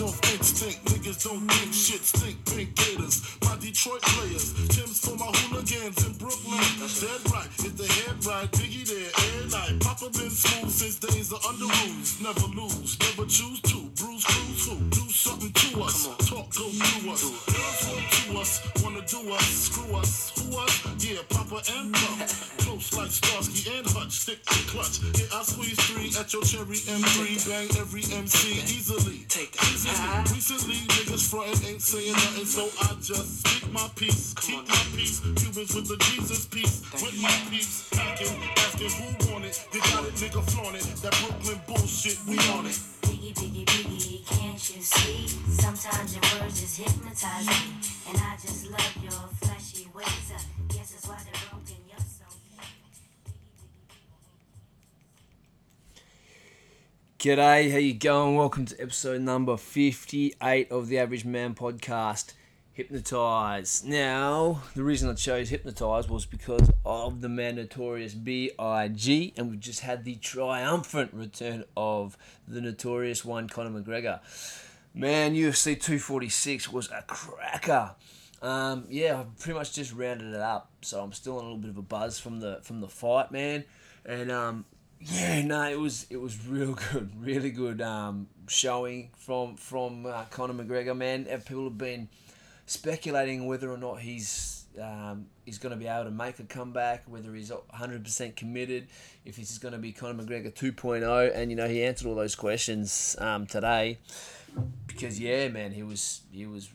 Off instinct, niggas don't think shit stink. Pink gators, my Detroit players. Timbs for my hooligans in Brooklyn. Dead right, if the head right, Biggie there, air night. Papa been smooth since days of Underoos. Never lose, never choose to. Bruise, cruise, who? Do something to us. Talk, go through us. Girls us, wanna do us, screw us. Who us? Yeah, Papa and Puff. Close like Starsky and Hutch, stick to clutch. Yeah, I squeeze three at your cherry M3. Bang every MC easily. Take that. Easily. Recently, niggas frontin' ain't saying nothing, so I just speak my peace. Keep my peace. Cubans with the Jesus piece. With my peace. Packing, asking who want it. You got it, nigga, flaunt it. That Brooklyn bullshit, we on it. Biggie, biggie, biggie, can't you see? Sometimes your words just hypnotize me. And I just love your flashy ways. Uh, guess that's why they're broken. G'day, how you going? Welcome to episode number 58 of the Average Man podcast, Hypnotize. Now, the reason I chose Hypnotize was because of the notorious B.I.G. and we just had the triumphant return of the notorious one, Conor McGregor. Man, UFC 246 was a cracker. Um, yeah, I've pretty much just rounded it up, so I'm still on a little bit of a buzz from the from the fight, man. And um, yeah, no, it was it was real good, really good um, showing from from uh, Conor McGregor. Man, people have been speculating whether or not he's um, he's going to be able to make a comeback, whether he's 100% committed, if this is going to be Conor McGregor 2.0, and you know he answered all those questions um, today because yeah, man, he was he was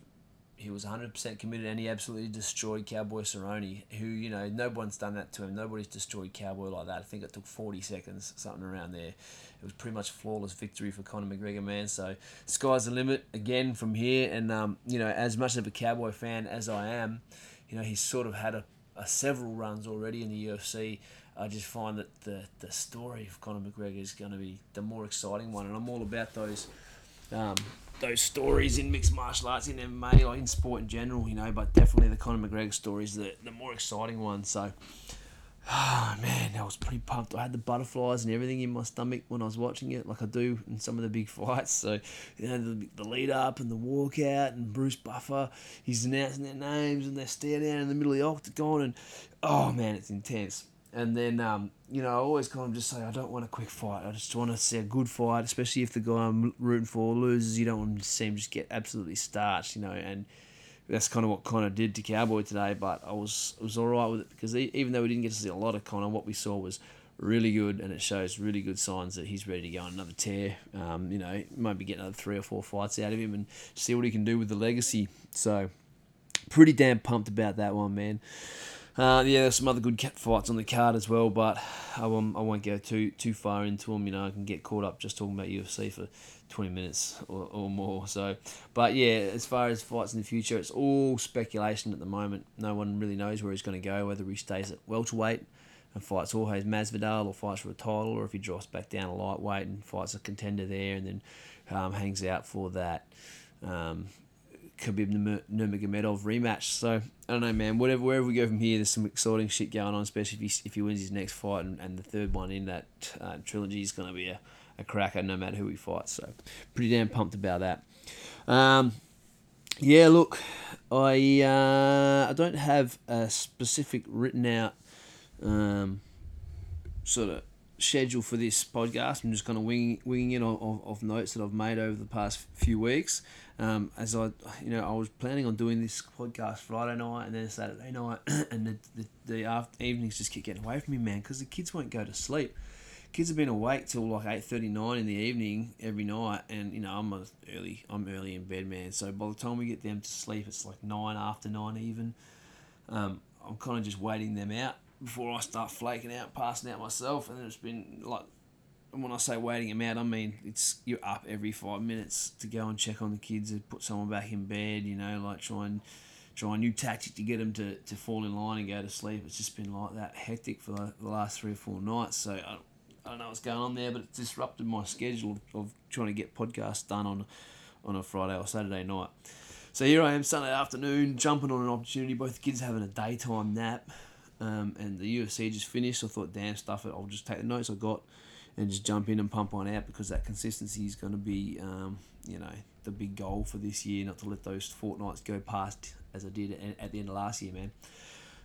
he was 100% committed and he absolutely destroyed Cowboy Cerrone, who, you know, no one's done that to him. Nobody's destroyed Cowboy like that. I think it took 40 seconds, something around there. It was pretty much flawless victory for Conor McGregor, man. So, sky's the limit again from here. And, um, you know, as much of a Cowboy fan as I am, you know, he's sort of had a, a several runs already in the UFC. I just find that the, the story of Conor McGregor is going to be the more exciting one. And I'm all about those um, those stories in mixed martial arts, in MMA, like in sport in general, you know, but definitely the Conor McGregor story is the, the more exciting one. So, oh, man, I was pretty pumped. I had the butterflies and everything in my stomach when I was watching it, like I do in some of the big fights. So, you know, the, the lead up and the walkout and Bruce Buffer, he's announcing their names and they stare down in the middle of the octagon and, oh, man, it's intense. And then, um, you know, I always kind of just say, I don't want a quick fight. I just want to see a good fight, especially if the guy I'm rooting for loses. You don't want to see him just get absolutely starched, you know. And that's kind of what Conor did to Cowboy today. But I was I was all right with it because even though we didn't get to see a lot of Conor, what we saw was really good, and it shows really good signs that he's ready to go on another tear. Um, you know, maybe get another three or four fights out of him and see what he can do with the legacy. So, pretty damn pumped about that one, man. Uh, yeah, there's some other good cat fights on the card as well, but I won't, I won't go too too far into them. You know, I can get caught up just talking about UFC for 20 minutes or, or more. So, but yeah, as far as fights in the future, it's all speculation at the moment. No one really knows where he's going to go, whether he stays at welterweight and fights Jorge Masvidal or fights for a title, or if he drops back down to lightweight and fights a contender there and then um, hangs out for that. Um, Khabib Nurmagomedov rematch. So I don't know, man. Whatever, wherever we go from here, there's some exciting shit going on. Especially if he if he wins his next fight, and, and the third one in that uh, trilogy is going to be a, a cracker, no matter who he fights. So pretty damn pumped about that. Um, yeah, look, I uh, I don't have a specific written out um, sort of schedule for this podcast. I'm just kind of winging, winging it of, of notes that I've made over the past few weeks. Um, as I, you know, I was planning on doing this podcast Friday night and then Saturday night, and the, the, the evenings just keep getting away from me, man, because the kids won't go to sleep. Kids have been awake till like eight thirty nine in the evening every night, and you know I'm early. I'm early in bed, man. So by the time we get them to sleep, it's like nine after nine even. Um, I'm kind of just waiting them out before I start flaking out, passing out myself, and it's been like when I say waiting them out, I mean it's you're up every five minutes to go and check on the kids and put someone back in bed. You know, like try and try a new tactic to get them to, to fall in line and go to sleep. It's just been like that hectic for the last three or four nights. So I, I don't know what's going on there, but it's disrupted my schedule of trying to get podcasts done on on a Friday or Saturday night. So here I am Sunday afternoon, jumping on an opportunity. Both kids having a daytime nap, um, and the UFC just finished. So I thought, damn stuff it, I'll just take the notes I got and just jump in and pump on out because that consistency is going to be, um, you know, the big goal for this year. Not to let those fortnights go past as I did at, at the end of last year, man.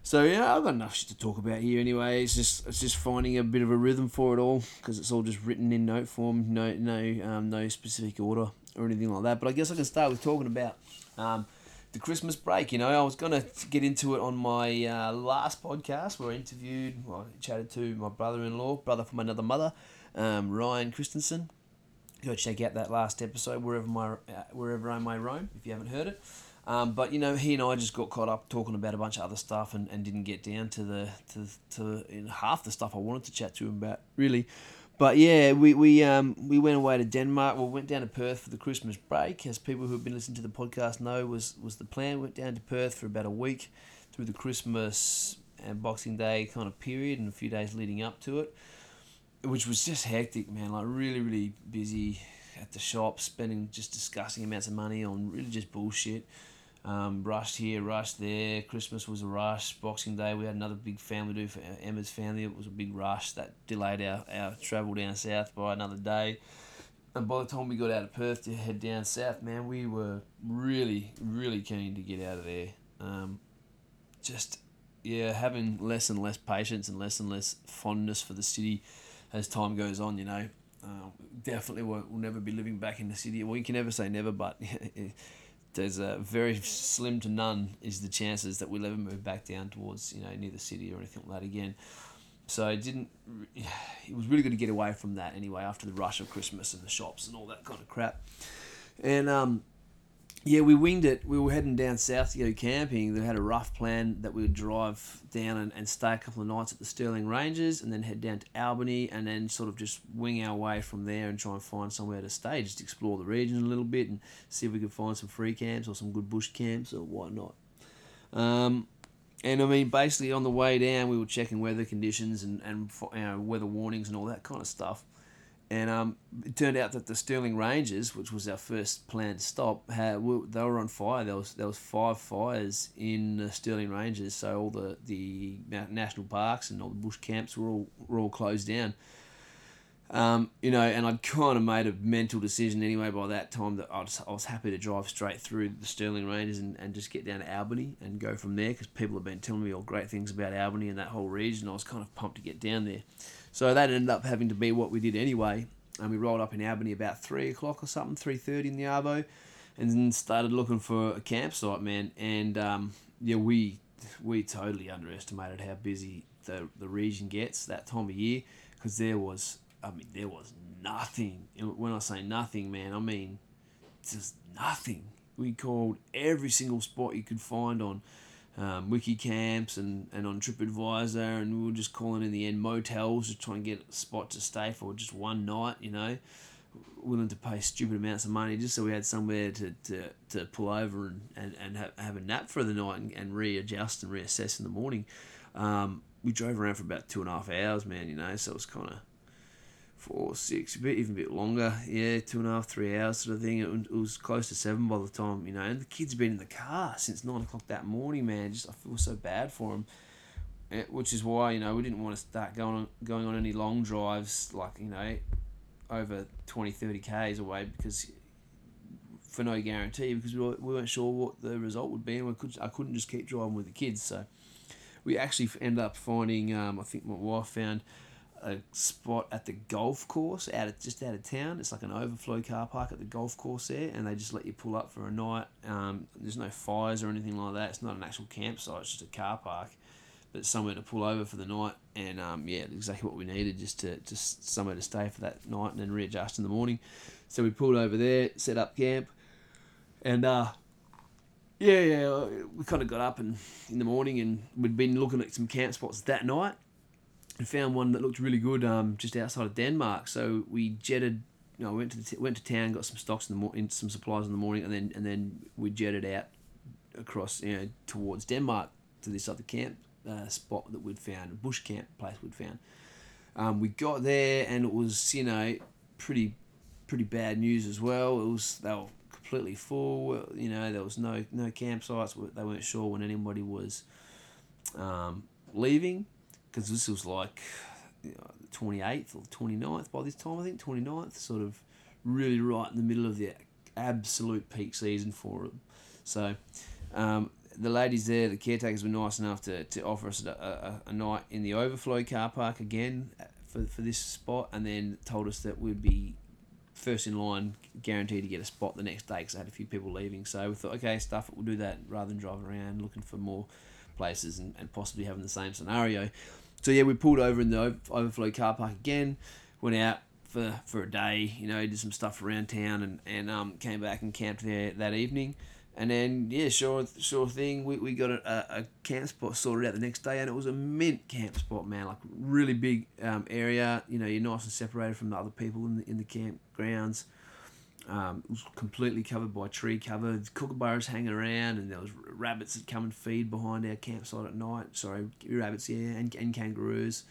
So yeah, I've got enough shit to talk about here anyway. It's just it's just finding a bit of a rhythm for it all because it's all just written in note form, no no um, no specific order or anything like that. But I guess I can start with talking about um, the Christmas break. You know, I was gonna get into it on my uh, last podcast where I interviewed, well, I chatted to my brother-in-law, brother from another mother, um, Ryan Christensen. Go check out that last episode wherever my uh, wherever I may roam if you haven't heard it. Um, but you know, he and I just got caught up talking about a bunch of other stuff and, and didn't get down to the to, to in half the stuff I wanted to chat to him about really. But yeah, we we um we went away to Denmark. We went down to Perth for the Christmas break, as people who've been listening to the podcast know was was the plan. Went down to Perth for about a week through the Christmas and Boxing Day kind of period and a few days leading up to it, which was just hectic, man. Like really really busy at the shop, spending just disgusting amounts of money on really just bullshit. Um, rushed here, rushed there. Christmas was a rush. Boxing Day, we had another big family do for Emma's family. It was a big rush that delayed our, our travel down south by another day. And by the time we got out of Perth to head down south, man, we were really, really keen to get out of there. Um, just, yeah, having less and less patience and less and less fondness for the city as time goes on, you know. Uh, definitely will, will never be living back in the city. Well, you can never say never, but there's a very slim to none is the chances that we'll ever move back down towards you know near the city or anything like that again. So it didn't. It was really good to get away from that anyway after the rush of Christmas and the shops and all that kind of crap. And um, yeah, we winged it. We were heading down south to go camping. They had a rough plan that we would drive down and, and stay a couple of nights at the Stirling Ranges and then head down to Albany and then sort of just wing our way from there and try and find somewhere to stay, just explore the region a little bit and see if we could find some free camps or some good bush camps or whatnot. Um, and I mean, basically on the way down, we were checking weather conditions and, and you know, weather warnings and all that kind of stuff. And um, it turned out that the Stirling Ranges, which was our first planned stop, had, they were on fire. There was there was five fires in the Stirling Ranges, so all the, the national parks and all the bush camps were all were all closed down. Um, you know, and I'd kind of made a mental decision anyway by that time that I was, I was happy to drive straight through the Stirling Ranges and, and just get down to Albany and go from there because people have been telling me all great things about Albany and that whole region. I was kind of pumped to get down there. So that ended up having to be what we did anyway. And we rolled up in Albany about three o'clock or something, three thirty in the arvo, and started looking for a campsite, man. And um, yeah, we we totally underestimated how busy the the region gets that time of year because there was, I mean, there was nothing. When I say nothing, man, I mean just nothing. We called every single spot you could find on um, wiki camps and, and on TripAdvisor, and we were just calling in the end motels, just trying to get a spot to stay for just one night, you know, willing to pay stupid amounts of money just so we had somewhere to, to, to pull over and, and, and have, have a nap for the night and, and readjust and reassess in the morning. Um, we drove around for about two and a half hours, man, you know, so it was kind of four, six, a bit even a bit longer. Yeah, two and a half, three hours sort of thing. It, it was close to seven by the time you know. And the kids been in the car since nine o'clock that morning. Man, just I feel so bad for them. Eh, which is why you know we didn't want to start going on going on any long drives like you know over 20 30 k's away because for no guarantee because we weren't sure what the result would be and we could I couldn't just keep driving with the kids so we actually ended up finding um, I think my wife found a spot at the golf course out of just out of town. It's like an overflow car park at the golf course there, and they just let you pull up for a night. Um, there's no fires or anything like that. It's not an actual campsite. It's just a car park, but somewhere to pull over for the night. And um, yeah, exactly what we needed, just to just somewhere to stay for that night and then readjust in the morning. So we pulled over there, set up camp, and uh, yeah, yeah, we kind of got up and in the morning, and we'd been looking at some camp spots that night and found one that looked really good um, just outside of Denmark. So we jetted, you know, went to t- went to town, got some stocks in the morning, some supplies in the morning, and then and then we jetted out across, you know, towards Denmark to this other camp uh, spot that we'd found, a bush camp place we'd found. Um, we got there and it was, you know, pretty pretty bad news as well. It was they were completely full. You know, there was no no campsites. They weren't sure when anybody was um, leaving because this was like you know, the 28th or 29th by this time, I think, 29th, sort of really right in the middle of the absolute peak season for them. So, um, the ladies there, the caretakers were nice enough to, to offer us a, a, a night in the overflow car park again uh, for, for this spot, and then told us that we'd be first in line, guaranteed to get a spot the next day because I had a few people leaving. So we thought, okay, stuff it, we'll do that rather than driving around looking for more places and, and possibly having the same scenario. So yeah, we pulled over in the overflow car park again, went out for, for a day, you know, did some stuff around town and, and um, came back and camped there that evening. And then, yeah, sure, sure thing. We, we got a, a camp spot sorted out the next day, and it was a mint camp spot, man. Like really big um, area. You know, you're nice and separated from the other people in the in the campgrounds. Um, completely covered by tree cover. Kookaburras hanging around, and there was rabbits that come and feed behind our campsite at night. Sorry, rabbits, yeah, and, and kangaroos.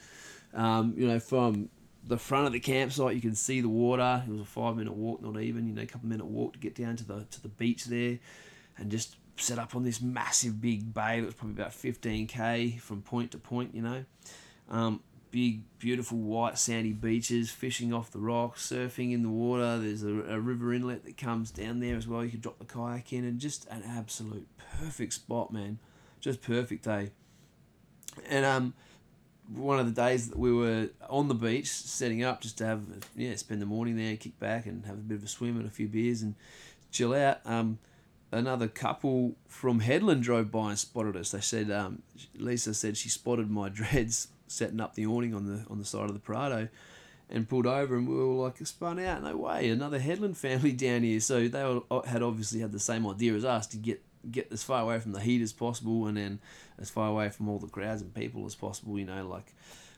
Um, you know, from the front of the campsite, you can see the water. It was a five minute walk, not even. You know, a couple minute walk to get down to the to the beach there and just set up on this massive big bay that was probably about 15k from point to point, you know. Um, big, beautiful white sandy beaches, fishing off the rocks, surfing in the water. There's a, a river inlet that comes down there as well. You could drop the kayak in, and just an absolute perfect spot, man. Just perfect day. And um, one of the days that we were on the beach setting up just to have yeah spend the morning there, kick back and have a bit of a swim and a few beers and chill out. Um, another couple from Headland drove by and spotted us. They said um, Lisa said she spotted my dreads setting up the awning on the on the side of the Prado, and pulled over, and we were like spun out. No way, another Headland family down here. So they all, had obviously had the same idea as us to get get as far away from the heat as possible, and then as far away from all the crowds and people as possible. You know, like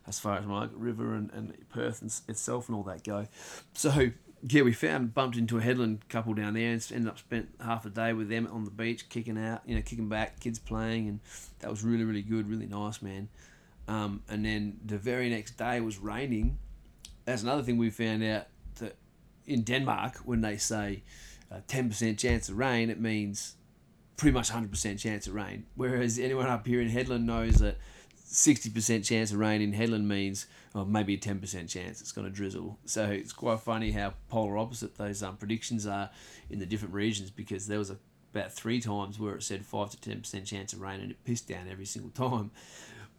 as far as Margaret River and, and Perth and itself and all that go. So yeah, we found bumped into a Headland couple down there and ended up spent half a day with them on the beach, kicking out, you know, kicking back, kids playing, and that was really really good, really nice, man. Um, and then the very next day was raining. That's another thing we found out that in Denmark when they say ten percent chance of rain, it means pretty much hundred percent chance of rain. Whereas anyone up here in Headland knows that 60% chance of rain in Headland means maybe a 10% chance it's going to drizzle. So it's quite funny how polar opposite those um, predictions are in the different regions because there was a, about three times where it said 5 to 10% chance of rain and it pissed down every single time.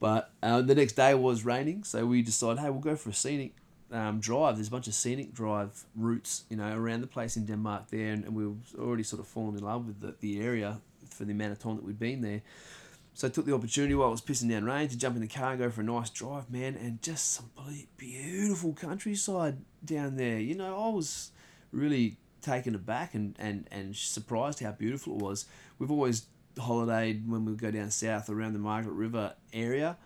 But uh, the next day was raining, so we decided, hey, we'll go for a scenic um, drive. There's a bunch of scenic drive routes, you know, around the place in Denmark there, and, and we were already sort of fallen in love with the, the area for the amount of time that we'd been there. So I took the opportunity while it was pissing down rain to jump in the car and go for a nice drive, man, and just some beautiful countryside down there. You know, I was really taken aback and, and, and surprised how beautiful it was. We've always holidayed when we go down south around the Margaret River area,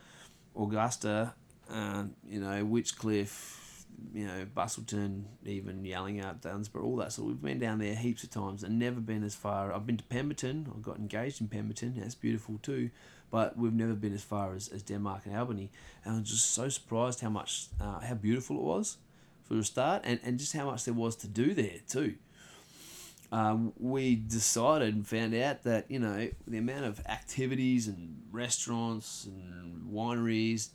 Augusta, uh, you know, Witchcliffe, you know, Busselton, even Yallingup, Dunsborough, all that. So we've been down there heaps of times and never been as far. I've been to Pemberton. I got engaged in Pemberton. That's beautiful too. But we've never been as far as, as Denmark and Albany. And I was just so surprised how much, uh, how beautiful it was for a start and, and just how much there was to do there too. Um, we decided and found out that, you know, the amount of activities and restaurants and wineries,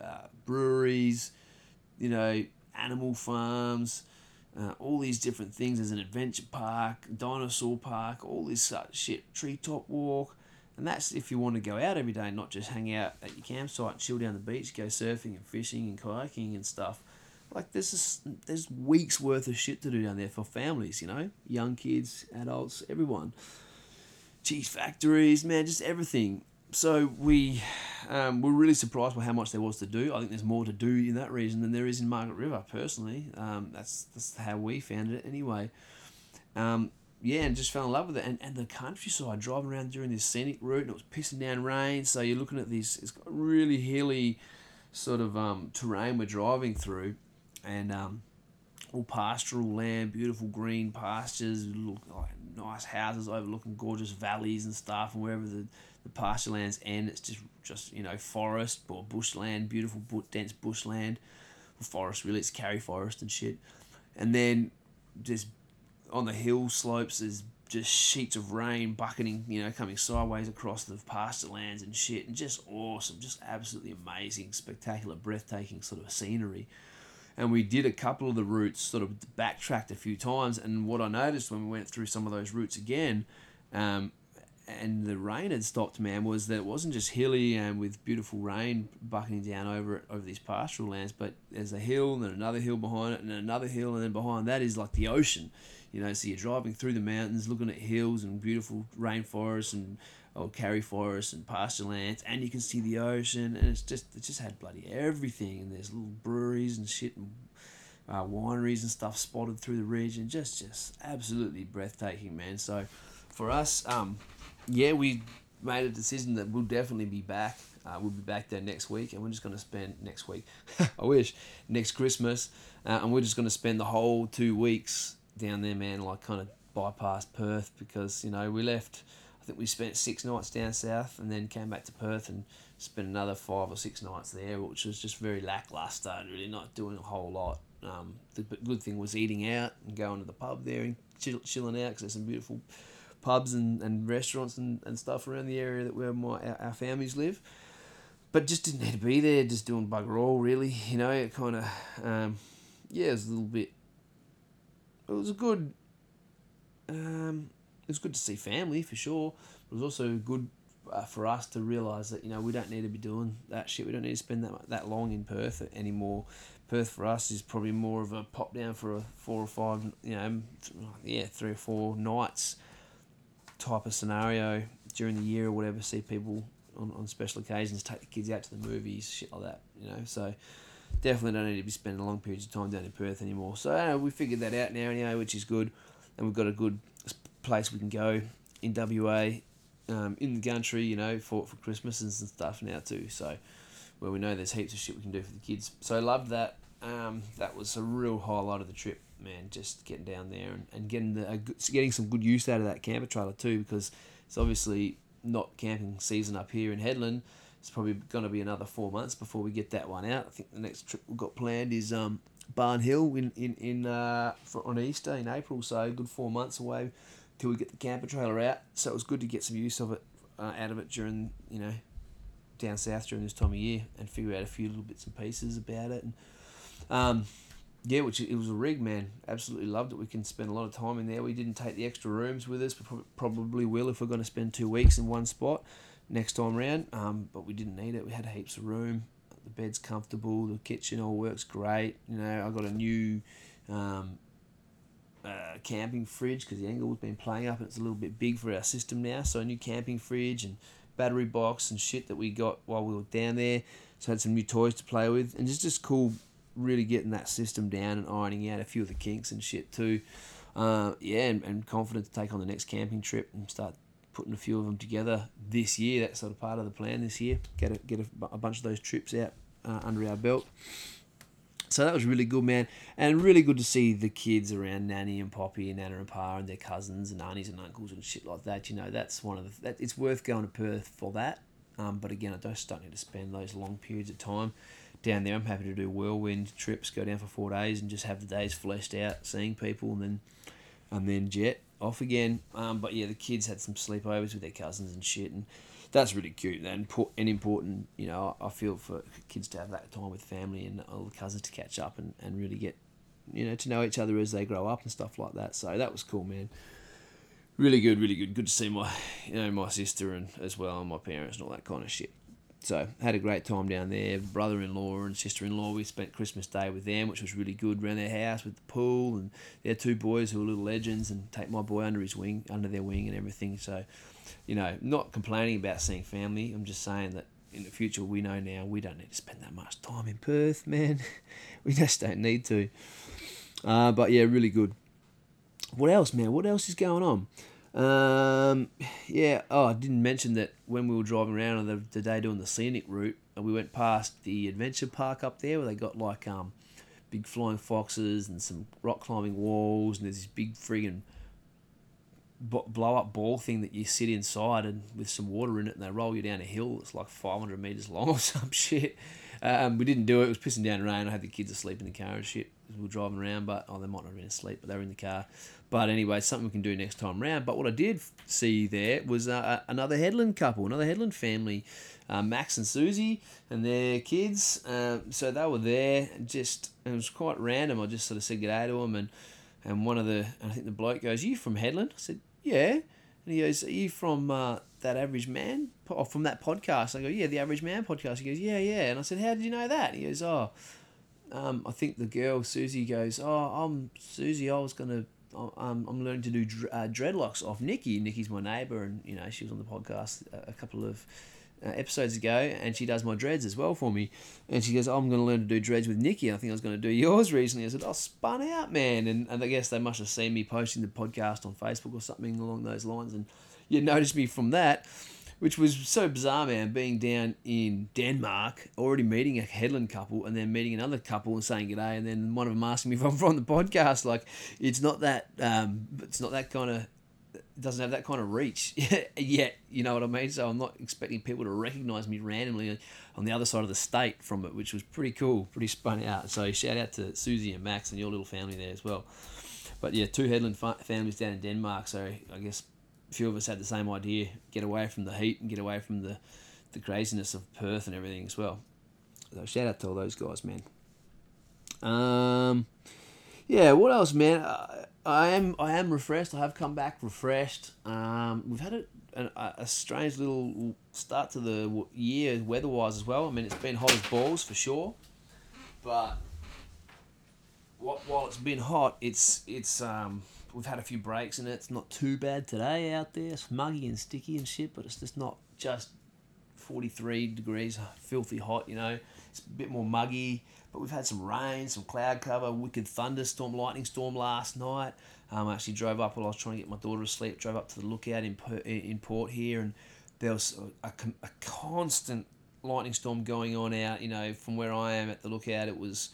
uh, breweries, you know, animal farms, uh, all these different things. There's an adventure park, dinosaur park, all this such shit, treetop walk. And that's if you want to go out every day, not just hang out at your campsite, chill down the beach, go surfing and fishing and kayaking and stuff. Like there's just, there's weeks worth of shit to do down there for families, you know, young kids, adults, everyone. Cheese factories, man, just everything so we um, were really surprised by how much there was to do. I think there's more to do in that region than there is in Margaret River. Personally, um, that's that's how we found it anyway. Um, yeah, and just fell in love with it. And, and the countryside, driving around during this scenic route, and it was pissing down rain. So you're looking at this, it's got really hilly sort of um, terrain we're driving through, and um, all pastoral land, beautiful green pastures, look like nice houses overlooking gorgeous valleys and stuff, and wherever the the pasture lands end. It's just just you know forest or bushland, beautiful dense bushland, forest really. It's Karri forest and shit, and then just on the hill slopes there's just sheets of rain bucketing, you know, coming sideways across the pasture lands and shit, and just awesome, just absolutely amazing, spectacular, breathtaking sort of scenery. And we did a couple of the routes, sort of backtracked a few times. And what I noticed when we went through some of those routes again, um, and the rain had stopped, man, was that it wasn't just hilly and with beautiful rain bucketing down over over these pastoral lands, but there's a hill and then another hill behind it and another hill and then behind that is like the ocean. You know, so you're driving through the mountains, looking at hills and beautiful rainforests and or Karri forests and pasture lands, and you can see the ocean, and it's just it just had bloody everything, and there's little breweries and shit and uh, wineries and stuff spotted through the region, just just absolutely breathtaking, man. So for us, um, yeah, we made a decision that we'll definitely be back. Uh, we'll be back there next week, and we're just going to spend next week. I wish next Christmas, uh, and we're just going to spend the whole two weeks down there, man. Like kind of bypass Perth because you know we left. Think we spent six nights down south, and then came back to Perth and spent another five or six nights there, which was just very lackluster. And really not doing a whole lot. Um, the good thing was eating out and going to the pub there and chill, chilling out because there's some beautiful pubs and, and restaurants and, and stuff around the area that where my our, our families live. But just didn't need to be there, just doing bugger all really. You know, it kind of, um, yeah, it was a little bit. It was a good. Um, was good to see family for sure. It was also good uh, for us to realise that you know we don't need to be doing that shit. We don't need to spend that that long in Perth anymore. Perth for us is probably more of a pop down for a four or five, you know, yeah, three or four nights type of scenario during the year or whatever. See people on, on special occasions, take the kids out to the movies, shit like that, you know. So definitely don't need to be spending long periods of time down in Perth anymore. So uh, we figured that out now, anyway, which is good, and we've got a good place we can go in WA, um, in the country, you know, for for Christmas and stuff now too. So where we know there's heaps of shit we can do for the kids. So I loved that. Um, that was a real highlight of the trip man, just getting down there and, and getting the getting some good use out of that camper trailer too, because it's obviously not camping season up here in Headland. It's probably going to be another four months before we get that one out. I think the next trip we've got planned is um, Barn Hill in in in uh, for, on Easter in April, so good four months away till we get the camper trailer out. So it was good to get some use of it uh, out of it during you know down south during this time of year and figure out a few little bits and pieces about it and. Um, yeah, which it was a rig, man. Absolutely loved it. We can spend a lot of time in there. We didn't take the extra rooms with us, but probably will if we're going to spend two weeks in one spot next time round. Um, but we didn't need it. We had heaps of room. The bed's comfortable. The kitchen all works great. You know, I got a new um, uh, camping fridge because the Englewood's been playing up and it's a little bit big for our system now. So a new camping fridge and battery box and shit that we got while we were down there. So had some new toys to play with and just just cool really getting that system down and ironing out a few of the kinks and shit too. Uh, yeah, and, and confident to take on the next camping trip and start putting a few of them together this year. That's sort of part of the plan this year. Get a, get a, a bunch of those trips out uh, under our belt. So that was really good, man, and really good to see the kids around Nanny and Poppy and Nana and Pa and their cousins and aunties and uncles and shit like that. You know, that's one of the that it's worth going to Perth for that. Um, but again, I just don't need to spend those long periods of time down there. I'm happy to do whirlwind trips, go down for four days, and just have the days fleshed out, seeing people, and then and then jet off again. Um, but yeah, the kids had some sleepovers with their cousins and shit, and that's really cute and and important. You know, I feel for kids to have that time with family and all the cousins to catch up and, and really get you know to know each other as they grow up and stuff like that. So that was cool, man. Really good, really good. Good to see my you know my sister and as well and my parents and all that kind of shit so had a great time down there. Brother-in-law and sister-in-law, we spent Christmas Day with them, which was really good. Around their house with the pool, and their two boys who are little legends, and take my boy under his wing, under their wing, and everything. So, you know, not complaining about seeing family. I'm just saying that in the future, we know now we don't need to spend that much time in Perth, man. we just don't need to. Uh, but yeah, really good. What else, man? What else is going on? Um, yeah. Oh, I didn't mention that when we were driving around on the, the day doing the scenic route, and we went past the adventure park up there where they got like um, big flying foxes and some rock climbing walls, and there's this big friggin' blow up ball thing that you sit inside and with some water in it, and they roll you down a hill that's like 500 meters long or some shit. um, we didn't do it. It was pissing down rain. I had the kids asleep in the car and shit. We were driving around, but oh, they might not have been asleep, but they were in the car. But anyway, something we can do next time round. But what I did see there was uh, another Headland couple, another Headland family, uh, Max and Susie and their kids. Uh, so they were there. Just it was quite random. I just sort of said good day to them, and and one of the I think the bloke goes, "You from Headland?" I said, "Yeah." And he goes, "Are you from uh, that Average Man? Or from that podcast?" I go, "Yeah, the Average Man podcast." He goes, "Yeah, yeah." And I said, "How did you know that?" He goes, "Oh." Um, I think the girl Susie goes, "Oh, I'm Susie. I was gonna I'm, I'm learning to do uh, dreadlocks off Nikki. Nikki's my neighbour, and you know she was on the podcast a, couple of uh, episodes ago, and she does my dreads as well for me. And she goes, oh, "I'm going to learn to do dreads with Nikki. I think I was going to do yours recently." I said, "I oh, spun out, man!" And, and I guess they must have seen me posting the podcast on Facebook or something along those lines, and you noticed me from that which was so bizarre, man, being down in Denmark, already meeting a Headland couple, and then meeting another couple and saying g'day, and then one of them asking me if I'm from the podcast. Like, it's not that, um, it's not that kind of, doesn't have that kind of reach yet. You know what I mean? So I'm not expecting people to recognise me randomly on the other side of the state from it, which was pretty cool, pretty spun out. So shout out to Susie and Max and your little family there as well. But yeah, two Headland fa- families down in Denmark. So I guess a few of us had the same idea get away from the heat and get away from the, the craziness of Perth and everything as well. So shout out to all those guys, man. Um, yeah, what else, man? I, I am I am refreshed. I have come back refreshed. Um, we've had a, a, a strange little start to the year weather wise as well. I mean, it's been hot as balls for sure, but while it's been hot, it's it's um we've had a few breaks it. It's not too bad today out there. It's muggy and sticky and shit, but it's just not just 43 degrees, filthy hot, you know. It's a bit more muggy, but we've had some rain, some cloud cover, wicked thunderstorm, lightning storm last night. Um, I actually drove up while I was trying to get my daughter to sleep, drove up to the lookout in, in port here, and there was a, a, constant lightning storm going on out, you know, from where I am at the lookout. It was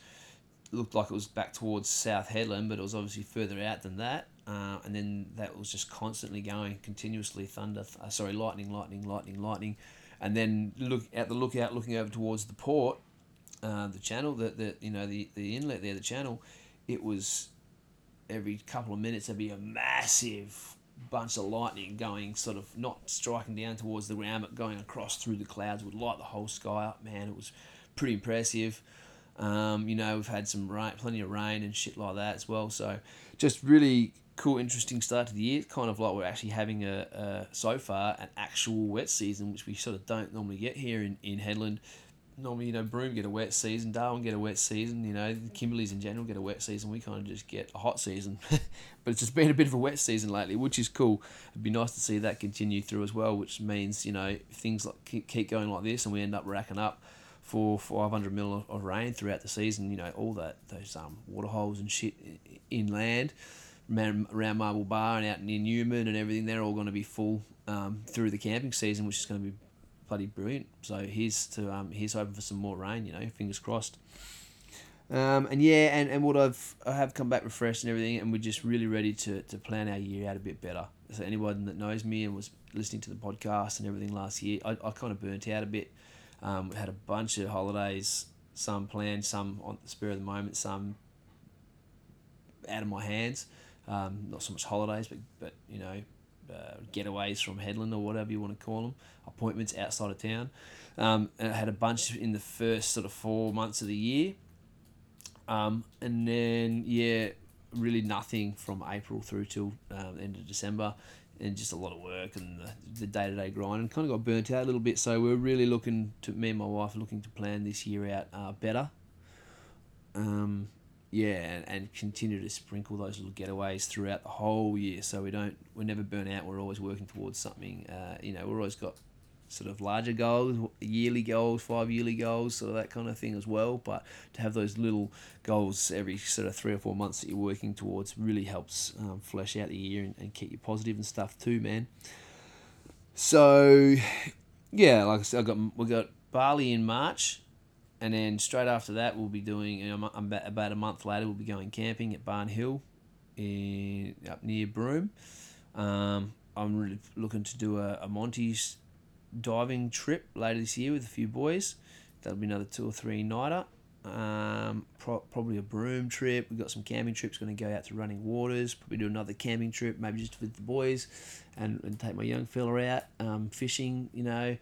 looked like it was back towards South Headland, but it was obviously further out than that. Uh, and then that was just constantly going, continuously thunder, uh, sorry, lightning, lightning, lightning, lightning. And then look at the lookout, looking over towards the port, uh, the channel, the, the you know the, the inlet there, the channel. It was every couple of minutes there'd be a massive bunch of lightning going, sort of not striking down towards the ground, but going across through the clouds would light the whole sky up. Man, it was pretty impressive. Um, you know, we've had some rain, plenty of rain and shit like that as well. So just really cool, interesting start to the year. Kind of like we're actually having a, a so far an actual wet season, which we sort of don't normally get here in, in Headland. Normally, you know, Broome get a wet season, Darwin get a wet season, you know, the Kimberleys in general get a wet season. We kind of just get a hot season. but it's just been a bit of a wet season lately, which is cool. It'd be nice to see that continue through as well, which means, you know, things like keep going like this and we end up racking up for 500 mil of rain throughout the season. You know, all that those um, water holes and shit inland around Marble Bar and out near Newman and everything. They're all going to be full um, through the camping season, which is going to be bloody brilliant. So here's to um, here's hoping for some more rain. You know, fingers crossed. Um, and yeah, and, and what I've I have come back refreshed and everything, and we're just really ready to, to plan our year out a bit better. So anyone that knows me and was listening to the podcast and everything last year, I, I kind of burnt out a bit um, we had a bunch of holidays, some planned, some on the spur of the moment, some out of my hands. Um, not so much holidays, but but you know, uh, getaways from Headland or whatever you want to call them, appointments outside of town. Um, and I had a bunch in the first sort of four months of the year. Um, and then yeah, really nothing from April through till um, end of December and just a lot of work and the day to day grind and kind of got burnt out a little bit. So we're really looking to me and my wife are looking to plan this year out uh, better. Um, yeah, and, continue to sprinkle those little getaways throughout the whole year, so we don't we're never burnt out. We're always working towards something. Uh, you know, we're always got sort of larger goals, yearly goals, five yearly goals, sort of that kind of thing as well. But to have those little goals every sort of three or four months that you're working towards really helps um, flesh out the year and, and keep you positive and stuff too, man. So, yeah, like I said, I got we got Bali in March, and then straight after that we'll be doing. You know, about a month later we'll be going camping at Barn Hill, in up near Broome. Um, I'm really looking to do a, a Monty's diving trip later this year with a few boys. that'll be another two or three nighter. Um, pro- probably a Broome trip. We've got some camping trips. Going to go out to Running Waters. Probably do another camping trip, maybe just with the boys, and, and take my young fella out um, fishing. You know,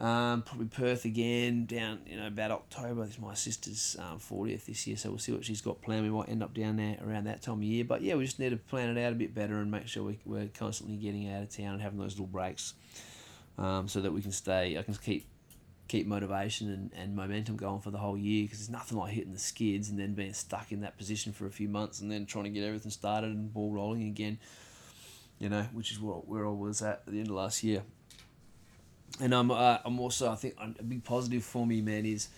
um, probably Perth again down. You know, about October. It's my sister's um, 40th this year, so we'll see what she's got planned. We might end up down there around that time of year. But yeah, we just need to plan it out a bit better and make sure we, we're constantly getting out of town and having those little breaks, um, so that we can stay. I can keep keep motivation and, and momentum going for the whole year because there's nothing like hitting the skids and then being stuck in that position for a few months and then trying to get everything started and ball rolling again. You know, which is what where I was at at the end of last year. And I'm uh, I'm also I think a big positive for me, man, is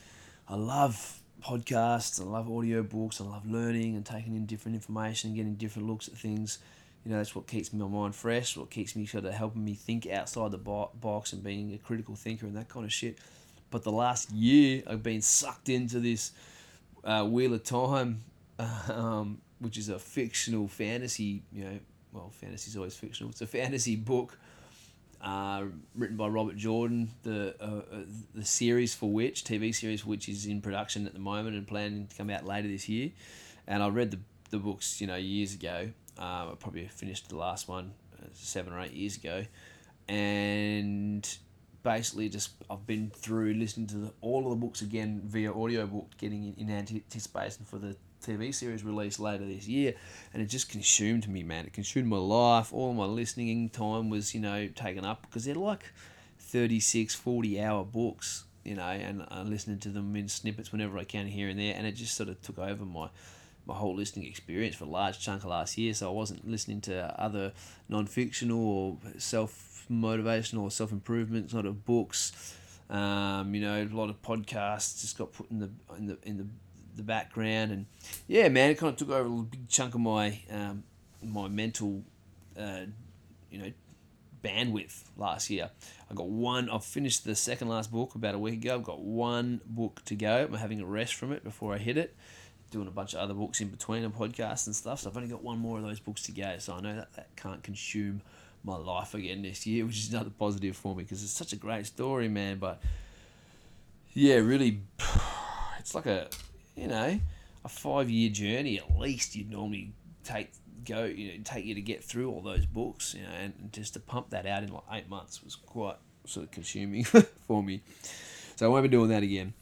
I love podcasts. I love audio books. I love learning and taking in different information getting different looks at things. You know, that's what keeps my mind fresh. What keeps me sort of helping me think outside the box and being a critical thinker and that kind of shit. But the last year, I've been sucked into this uh, Wheel of Time, um, which is a fictional fantasy. You know, well, fantasy's always fictional. It's a fantasy book uh, written by Robert Jordan. The uh, uh, the series for which TV series which is in production at the moment and planning to come out later this year. And I read the the books, you know, years ago. Um, I probably finished the last one uh, seven or eight years ago, and basically just I've been through listening to the, all of the books again via audiobook, getting in, in anticipation for the TV series release later this year, and it just consumed me, man. It consumed my life. All my listening time was, you know, taken up because they're like 36, 40 hour books, you know, and I'm listening to them in snippets whenever I can here and there, and it just sort of took over my my whole listening experience for a large chunk of last year. So I wasn't listening to other non fictional or self motivational or self improvement sort of books. Um, you know, a lot of podcasts just got put in the in the in the, the background, and yeah, man, it kind of took over a big chunk of my um, my mental, uh, you know, bandwidth last year. I got one. I've finished the second last book about a week ago. I've got one book to go. I'm having a rest from it before I hit it. Doing a bunch of other books in between and podcasts and stuff. So I've only got one more of those books to go. So I know that that can't consume my life again this year, which is another positive for me because it's such a great story, man. But yeah, really, it's like a you know a five year journey at least. You'd normally take go you know take you to get through all those books, you know, and just to pump that out in like eight months was quite sort of consuming for me. So I won't be doing that again.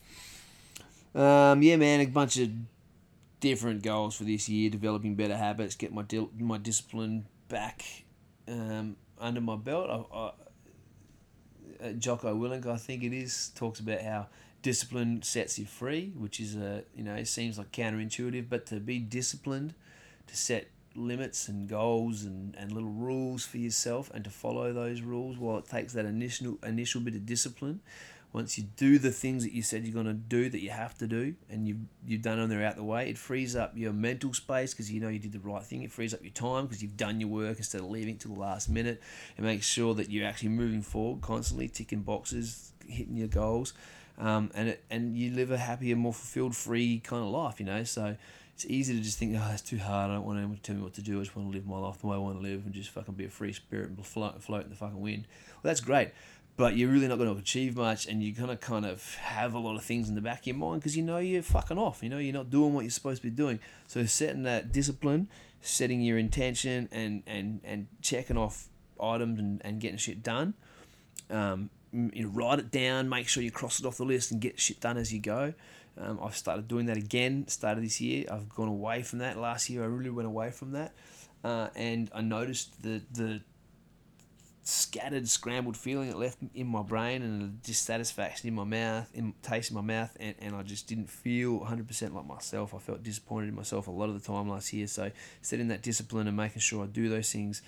Um, yeah, man, a bunch of different goals for this year: developing better habits, get my di- my discipline back um, under my belt. I, I, uh, Jocko Willink, I think it is, talks about how discipline sets you free, which is a you know it seems like counterintuitive, but to be disciplined, to set limits and goals and, and little rules for yourself and to follow those rules while it takes that initial initial bit of discipline once you do the things that you said you're going to do that you have to do and you've, you've done them they're out the way it frees up your mental space because you know you did the right thing it frees up your time because you've done your work instead of leaving it to the last minute it makes sure that you're actually moving forward constantly ticking boxes hitting your goals um, and it, and you live a happier more fulfilled free kind of life you know so it's easy to just think, oh, it's too hard. I don't want anyone to tell me what to do. I just want to live my life the way I want to live and just fucking be a free spirit and float, float in the fucking wind. Well, that's great but you're really not going to achieve much and you're going to kind of have a lot of things in the back of your mind because you know you're fucking off. You know you're not doing what you're supposed to be doing. So setting that discipline setting your intention and and and checking off items and, and getting shit done um, you know, write it down make sure you cross it off the list and get shit done as you go. Um, I've started doing that again started this year. I've gone away from that. Last year I really went away from that. Uh, and I noticed the the scattered, scrambled feeling it left in my brain and a dissatisfaction in my mouth, in taste in my mouth, and, and I just didn't feel 100% like myself. I felt disappointed in myself a lot of the time last year. So setting that discipline and making sure I do those things,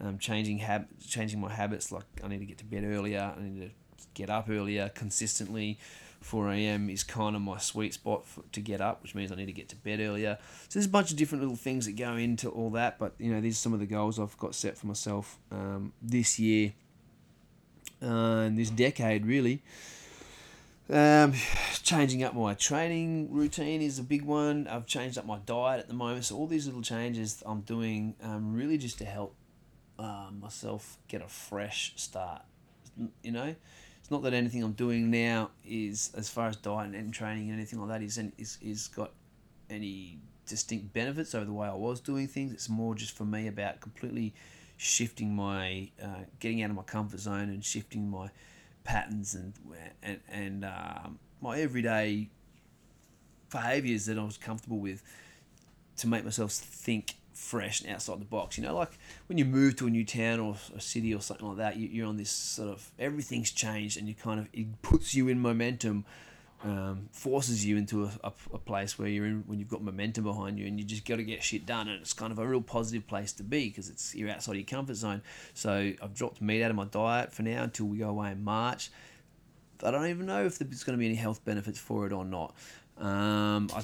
um, changing hab- changing my habits, like I need to get to bed earlier, I need to get up earlier consistently, 4 a.m. is kind of my sweet spot for, to get up, which means I need to get to bed earlier. So there's a bunch of different little things that go into all that, but you know these are some of the goals I've got set for myself um, this year uh, and this decade really. Um, changing up my training routine is a big one. I've changed up my diet at the moment, so all these little changes I'm doing um, really just to help uh, myself get a fresh start. You know, It's not that anything I'm doing now is as far as diet and training and anything like that is is is got any distinct benefits over the way I was doing things. It's more just for me about completely shifting my uh, getting out of my comfort zone and shifting my patterns and and and um, my everyday behaviors that I was comfortable with to make myself think fresh and outside the box. You know, like when you move to a new town or a city or something like that, you, you're on this sort of everything's changed and you kind of it puts you in momentum. Um, forces you into a, a, a, place where you're in when you've got momentum behind you and you just got to get shit done and it's kind of a real positive place to be because it's you're outside your comfort zone so I've dropped meat out of my diet for now until we go away in March I don't even know if there's going to be any health benefits for it or not um, I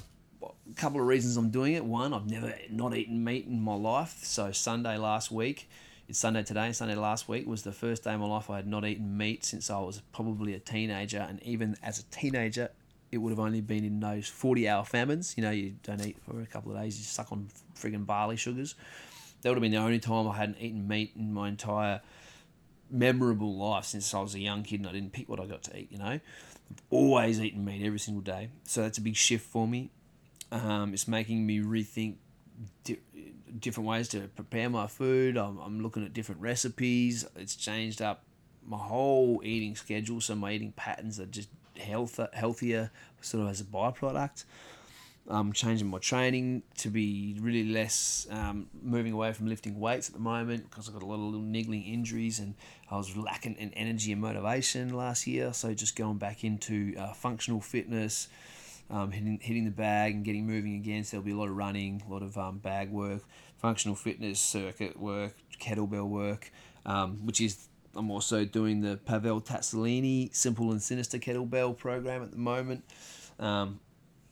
couple of reasons I'm doing it. One, I've never not eaten meat in my life. So Sunday last week, it's Sunday today. Sunday last week was the first day of my life I had not eaten meat since I was probably a teenager. And even as a teenager, it would have only been in those 40 hour famines. You know, you don't eat for a couple of days, you suck on friggin' barley sugars. That would have been the only time I hadn't eaten meat in my entire memorable life since I was a young kid and I didn't pick what I got to eat, you know. I've always eaten meat every single day. So that's a big shift for me. Um, it's making me rethink di- different ways to prepare my food. I'm, I'm looking at different recipes. It's changed up my whole eating schedule, so my eating patterns are just health healthier, sort of as a byproduct. I'm changing my training to be really less um, moving away from lifting weights at the moment because I've got a lot of little niggling injuries and I was lacking in energy and motivation last year. So just going back into uh, functional fitness, um, hitting, hitting the bag and getting moving again. So there'll be a lot of running, a lot of um, bag work, functional fitness, circuit work, kettlebell work, um, which is I'm also doing the Pavel Tsatsouline Simple and Sinister Kettlebell program at the moment. Um,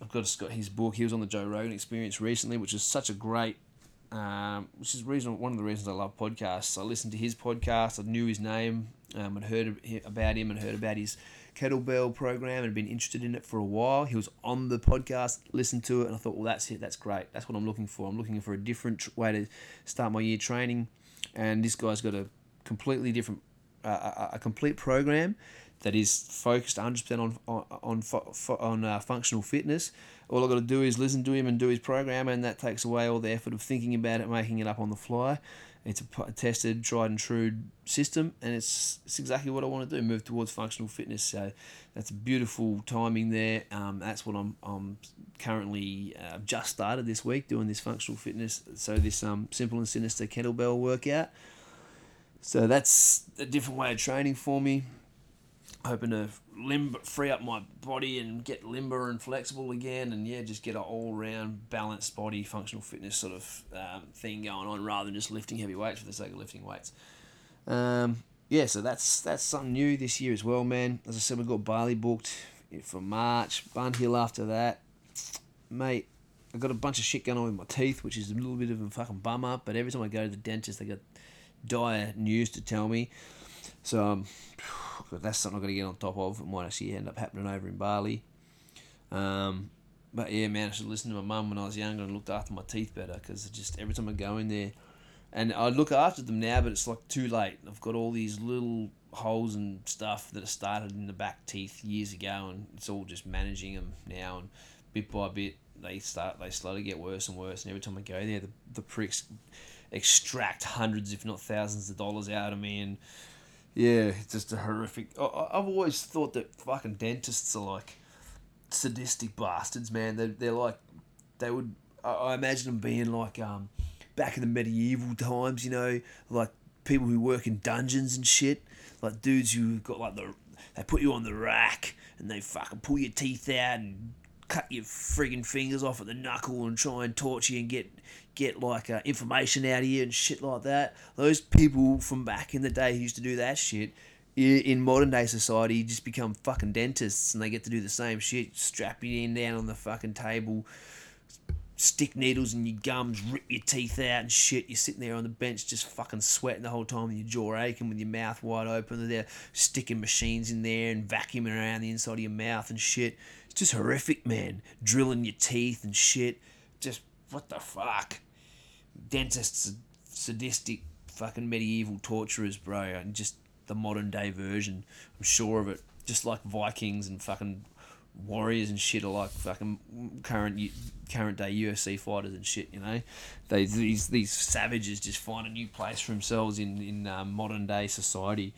I've got got his book. He was on the Joe Rogan Experience recently, which is such a great, um, which is reason one of the reasons I love podcasts. I listened to his podcast. I knew his name. Um, and heard about him and heard about his kettlebell program and been interested in it for a while. He was on the podcast, listened to it, and I thought, well, that's it. That's great. That's what I'm looking for. I'm looking for a different way to start my year training. And this guy's got a completely different, uh, a, a complete program that is focused 100% on on on, on uh, functional fitness. All I've got to do is listen to him and do his program, and that takes away all the effort of thinking about it, making it up on the fly. It's a tested, tried and true system, and it's, it's exactly what I want to do move towards functional fitness. So that's beautiful timing there. Um, that's what I'm, I'm currently uh, just started this week doing this functional fitness. So, this um, simple and sinister kettlebell workout. So, that's a different way of training for me hoping to limber, free up my body and get limber and flexible again, and yeah, just get an all round balanced body, functional fitness sort of um, thing going on, rather than just lifting heavy weights for the sake of lifting weights. Um, yeah, so that's that's something new this year as well, man. As I said, we've got Bali booked for March, Bun Hill after that, mate. I've got a bunch of shit going on with my teeth, which is a little bit of a fucking bummer. But every time I go to the dentist, they got dire news to tell me. So um, that's something I've got to get on top of. It might actually end up happening over in Bali. Um, but yeah, man, I should listen to my mum when I was younger and looked after my teeth better because just every time I go in there, and I look after them now, but it's like too late. I've got all these little holes and stuff that started in the back teeth years ago, and it's all just managing them now. And bit by bit, they start they slowly get worse and worse. And every time I go there, the the pricks extract hundreds, if not thousands, of dollars out of me, and yeah, it's just a horrific. I, I've always thought that fucking dentists are like sadistic bastards, man. They're, they're like, they would, I, imagine them being like, um, back in the medieval times, you know, like people who work in dungeons and shit. Like dudes who got like the, they put you on the rack and they fucking pull your teeth out and cut your friggin' fingers off at the knuckle and try and torture you and get get like uh, information out of you and shit like that. Those people from back in the day who used to do that shit in modern day society you just become fucking dentists and they get to do the same shit. Strap you in down on the fucking table, stick needles in your gums, rip your teeth out and shit. You're sitting there on the bench just fucking sweating the whole time with your jaw aching with your mouth wide open. They're sticking machines in there and vacuuming around the inside of your mouth and shit. It's just horrific, man. Drilling your teeth and shit. Just what the fuck? Dentists sadistic fucking medieval torturers, bro. And just the modern day version. I'm sure of it. Just like Vikings and fucking warriors and shit are like fucking current current day UFC fighters and shit. You know, they these these savages just find a new place for themselves in in um, modern day society.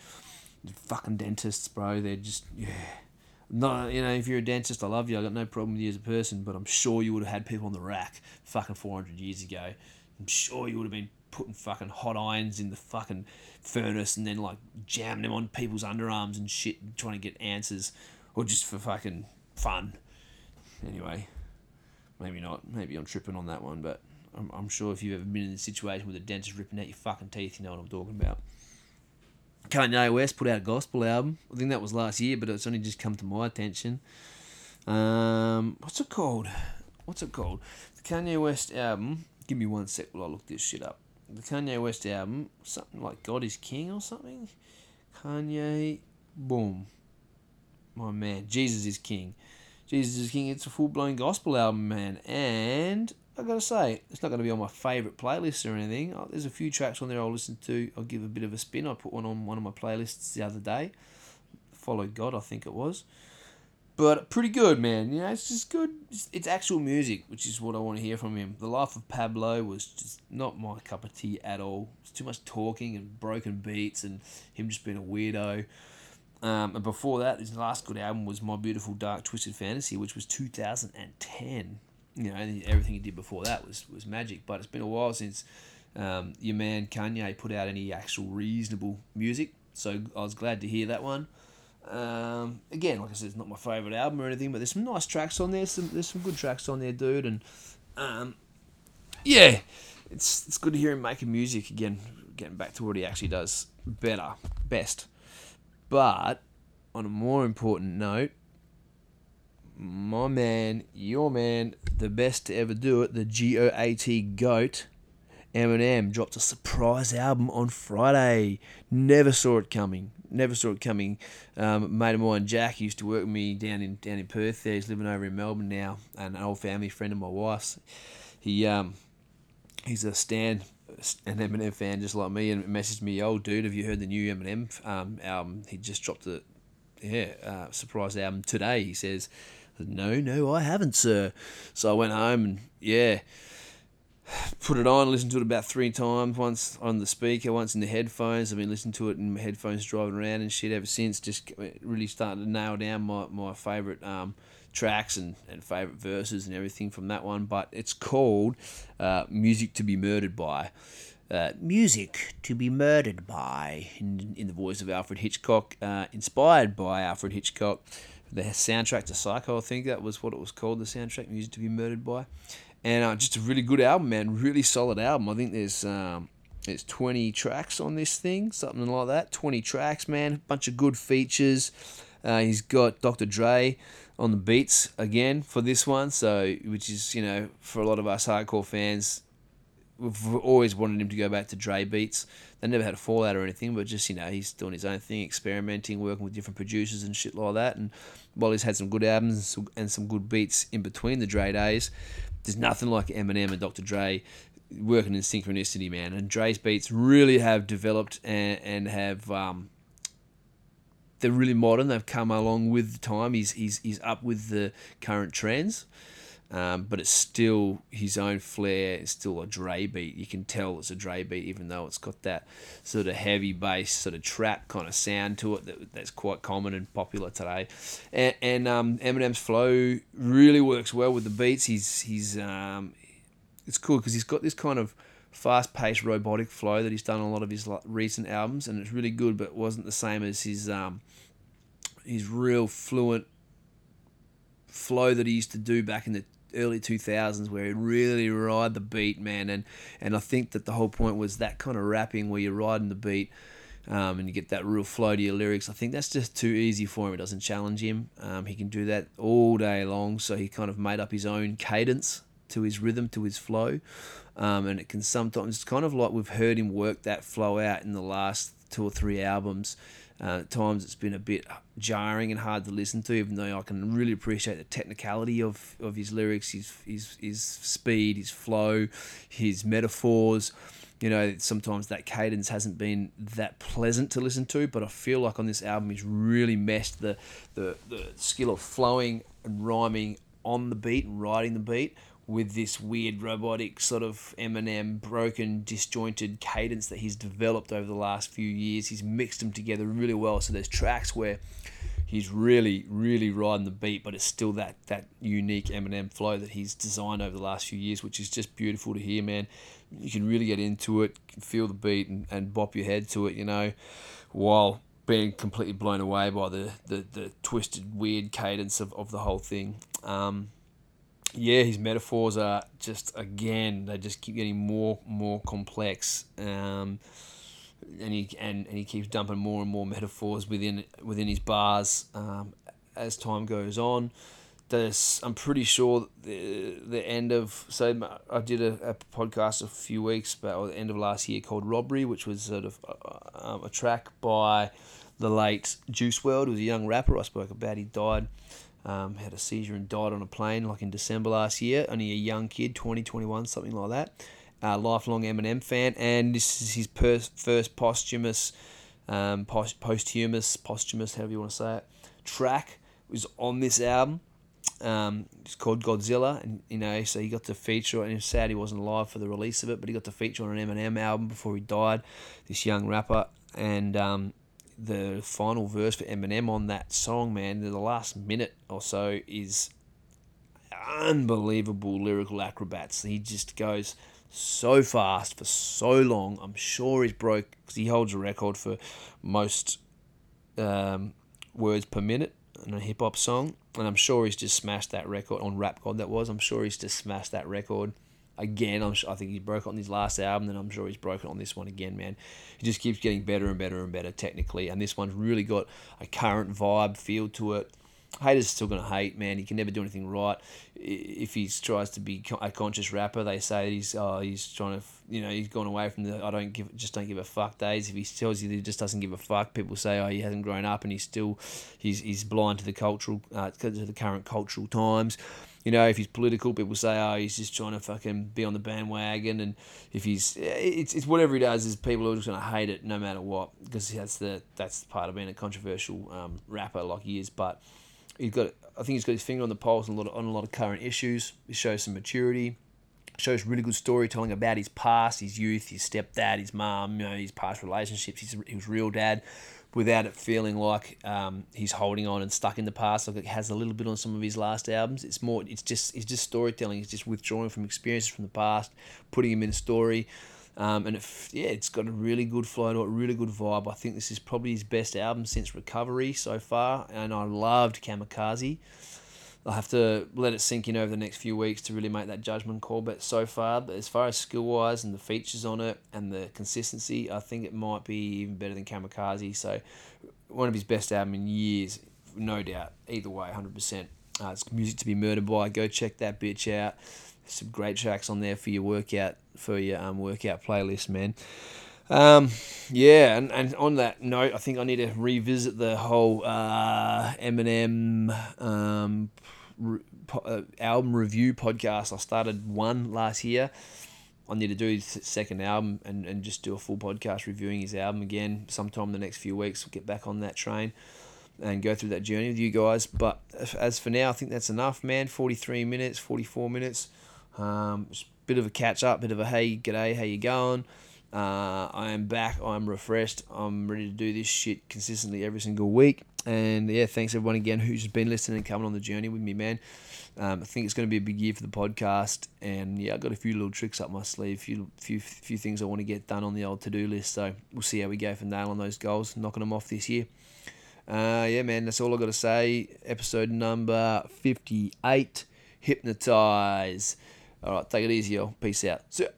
Fucking dentists, bro. They're just yeah. No, you know, if you're a dentist, I love you. I got no problem with you as a person, but I'm sure you would have had people on the rack fucking 400 years ago. I'm sure you would have been putting fucking hot irons in the fucking furnace and then like jamming them on people's underarms and shit, trying to get answers, or just for fucking fun. Anyway, maybe not. Maybe I'm tripping on that one, but I'm, I'm sure if you've ever been in a situation with a dentist ripping out your fucking teeth, you know what I'm talking about. Kanye West put out a gospel album. I think that was last year, but it's only just come to my attention. Um, what's it called? What's it called? The Kanye West album. Give me one sec while I look this shit up. The Kanye West album, something like God is King or something. Kanye, boom, my man, Jesus is King. Jesus is King. It's a full blown gospel album, man, and I gotta say, it's not to be on my favourite playlist or anything. Oh, There's a few tracks on there I'll listen to. I'll give a bit of a spin. I put one on one of my playlists the other day. Follow God, I think it was. But pretty good, man. You know, it's just good. It's, it's actual music, which is what I want to hear from him. The Life of Pablo was just not my cup of tea at all. It's too much talking and broken beats and him just being a weirdo. Um, and before that, his last good album was My Beautiful Dark Twisted Fantasy, which was 2010 you know, everything he did before that was, was magic. But it's been a while since um, your man Kanye put out any actual reasonable music. So I was glad to hear that one. Um, again, like I said, it's not my favourite album or anything, but there's some nice tracks on there. Some there's some good tracks on there, dude. And um, yeah, it's it's good to hear him making music again. Getting back to what he actually does better, best. But on a more important note, my man, your man, the best to ever do it, the G O A T GOAT, Eminem dropped a surprise album on Friday. Never saw it coming. Never saw it coming. Um, mate of mine, Jack, used to work with me down in down in Perth. There, he's living over in Melbourne now, and an old family friend of my wife's. He um, he's a Stan, an Eminem fan just like me, and messaged me, "Oh, dude, have you heard the new Eminem um, album? He just dropped a yeah uh, surprise album today." He says. No, no, I haven't, sir. So I went home and yeah, put it on, listened to it about three times. Once on the speaker, once in the headphones. I've been listening to it in headphones driving around and shit ever since. Just really starting to nail down my my favorite um, tracks and, and favorite verses and everything from that one. But it's called uh, "Music to Be Murdered By." Uh, music to be murdered by in, in the voice of Alfred Hitchcock, uh, inspired by Alfred Hitchcock the soundtrack to Psycho. I think that was what it was called. The soundtrack, music to be murdered by, and uh, just a really good album, man. Really solid album. I think there's um, there's 20 tracks on this thing, something like that. 20 tracks, man. A Bunch of good features. Uh, he's got Dr. Dre on the beats again for this one, so which is you know for a lot of us hardcore fans, we've always wanted him to go back to Dre beats. They never had a fallout or anything, but just you know he's doing his own thing, experimenting, working with different producers and shit like that. And while he's had some good albums and some good beats in between the Dre days, there's nothing like Eminem and Dr. Dre working in synchronicity, man. And Dre's beats really have developed and, and have um, they're really modern. They've come along with the time. He's he's he's up with the current trends. Um, but it's still his own flair. It's still a Dre beat. You can tell it's a Dre beat, even though it's got that sort of heavy bass, sort of trap kind of sound to it that, that's quite common and popular today. And, and um, Eminem's flow really works well with the beats. He's he's um, it's cool because he's got this kind of fast-paced robotic flow that he's done on a lot of his recent albums, and it's really good, but it wasn't the same as his um, his real fluent flow that he used to do back in the early 2000s where he really ride the beat man. And and I think that the whole point was that kind of rapping where you're riding the beat um, and you get that real flow to your lyrics. I think that's just too easy for him. It doesn't challenge him. Um, he can do that all day long. So he kind of made up his own cadence to his rhythm to his flow. Um, and it can sometimes it's kind of like we've heard him work that flow out in the last two or three albums uh, at times it's been a bit jarring and hard to listen to, even though I can really appreciate the technicality of, of his lyrics, his, his, his speed, his flow, his metaphors. you know, sometimes that cadence hasn't been that pleasant to listen to, but I feel like on this album he's really meshed the, the, the skill of flowing and rhyming on the beat and riding the beat with this weird robotic sort of Eminem broken disjointed cadence that he's developed over the last few years. He's mixed them together really well. So there's tracks where he's really, really riding the beat, but it's still that that unique Eminem flow that he's designed over the last few years, which is just beautiful to hear, man. You can really get into it, feel the beat, and, and bop your head to it, you know, while being completely blown away by the, the, the twisted, weird cadence of, of the whole thing. Um, yeah, his metaphors are just again they just keep getting more more complex, um, and he and, and he keeps dumping more and more metaphors within within his bars um, as time goes on. There's, I'm pretty sure the the end of so I did a, a podcast a few weeks back, or the end of last year called Robbery, which was sort of a, um, a track by the late Juice WRLD, who was a young rapper I spoke about. He died um, had a seizure and died on a plane like in December last year. Only a young kid, 20, 21, something like that. Uh, lifelong Eminem fan, and this is his first posthumous, um, post- posthumous, posthumous, however you want to say it, track was on this album. Um, it's called Godzilla, and you know, so he got to feature. And it's sad he wasn't alive for the release of it, but he got to feature on an Eminem album before he died. This young rapper, and um, the final verse for Eminem on that song, man, the last minute or so is unbelievable lyrical acrobats. He just goes so fast for so long. I'm sure he's broke because he holds a record for most um, words per minute in a hip hop song, and I'm sure he's just smashed that record on Rap God. That was. I'm sure he's just smashed that record again. I'm I think he broke on his last album, and I'm sure he's broken on this one again, man. He just keeps getting better and better and better technically, and this one's really got a current vibe feel to it. Haters still gonna hate, man. He can never do anything right. If he tries to be a conscious rapper, they say he's oh he's trying to you know he's gone away from the I don't give just don't give a fuck days. If he tells you that he just doesn't give a fuck, people say oh he hasn't grown up and he's still he's he's blind to the cultural uh, to the current cultural times you know, if he's political, people say, oh, he's just trying to fucking be on the bandwagon. And if he's, it's, it's whatever he does, is people are just going to hate it no matter what, because that's the that's the part of being a controversial um, rapper like he is. But he's got, I think he's got his finger on the pulse on a lot of, on a lot of current issues. He shows some maturity, shows really good storytelling about his past, his youth, his stepdad, his mom, you know, his past relationships, his, his real dad without it feeling like um, he's holding on and stuck in the past. Like it has a little bit on some of his last albums. It's more, it's just, it's just storytelling. It's just withdrawing from experiences from the past, putting him in a story. Um, and yeah, it's got a really good flow to it, really good vibe. I think this is probably his best album since Recovery so far, and I loved Kamikaze. I'll have to let it sink in over the next few weeks to really make that judgment call. But so far, as far as skill wise and the features on it and the consistency, I think it might be even better than Kamikaze. So, one of his best albums in years, no doubt. Either way, 100%. Uh, it's music to be murdered by. Go check that bitch out. Some great tracks on there for your workout for your um, workout playlist, man. Um, yeah, and, and on that note, I think I need to revisit the whole uh, Eminem um, re- po- uh, album review podcast. I started one last year. I need to do his second album and, and just do a full podcast reviewing his album again sometime in the next few weeks. We'll get back on that train and go through that journey with you guys. But as for now, I think that's enough, man. 43 minutes, 44 minutes. Um, bit of a catch up, bit of a hey, g'day, how you going? Uh, I am back. I'm refreshed. I'm ready to do this shit consistently every single week. And yeah, thanks everyone again who's been listening and coming on the journey with me, man. Um, I think it's going to be a big year for the podcast, and yeah, I've got a few little tricks up my sleeve, few few few things I want to get done on the old to do list. So we'll see how we go for nailing those goals, knocking them off this year. Uh, yeah, man, that's all I got to say. Episode number fifty-eight. Hypnotize. All right, take it easy, y'all. Peace out. See ya.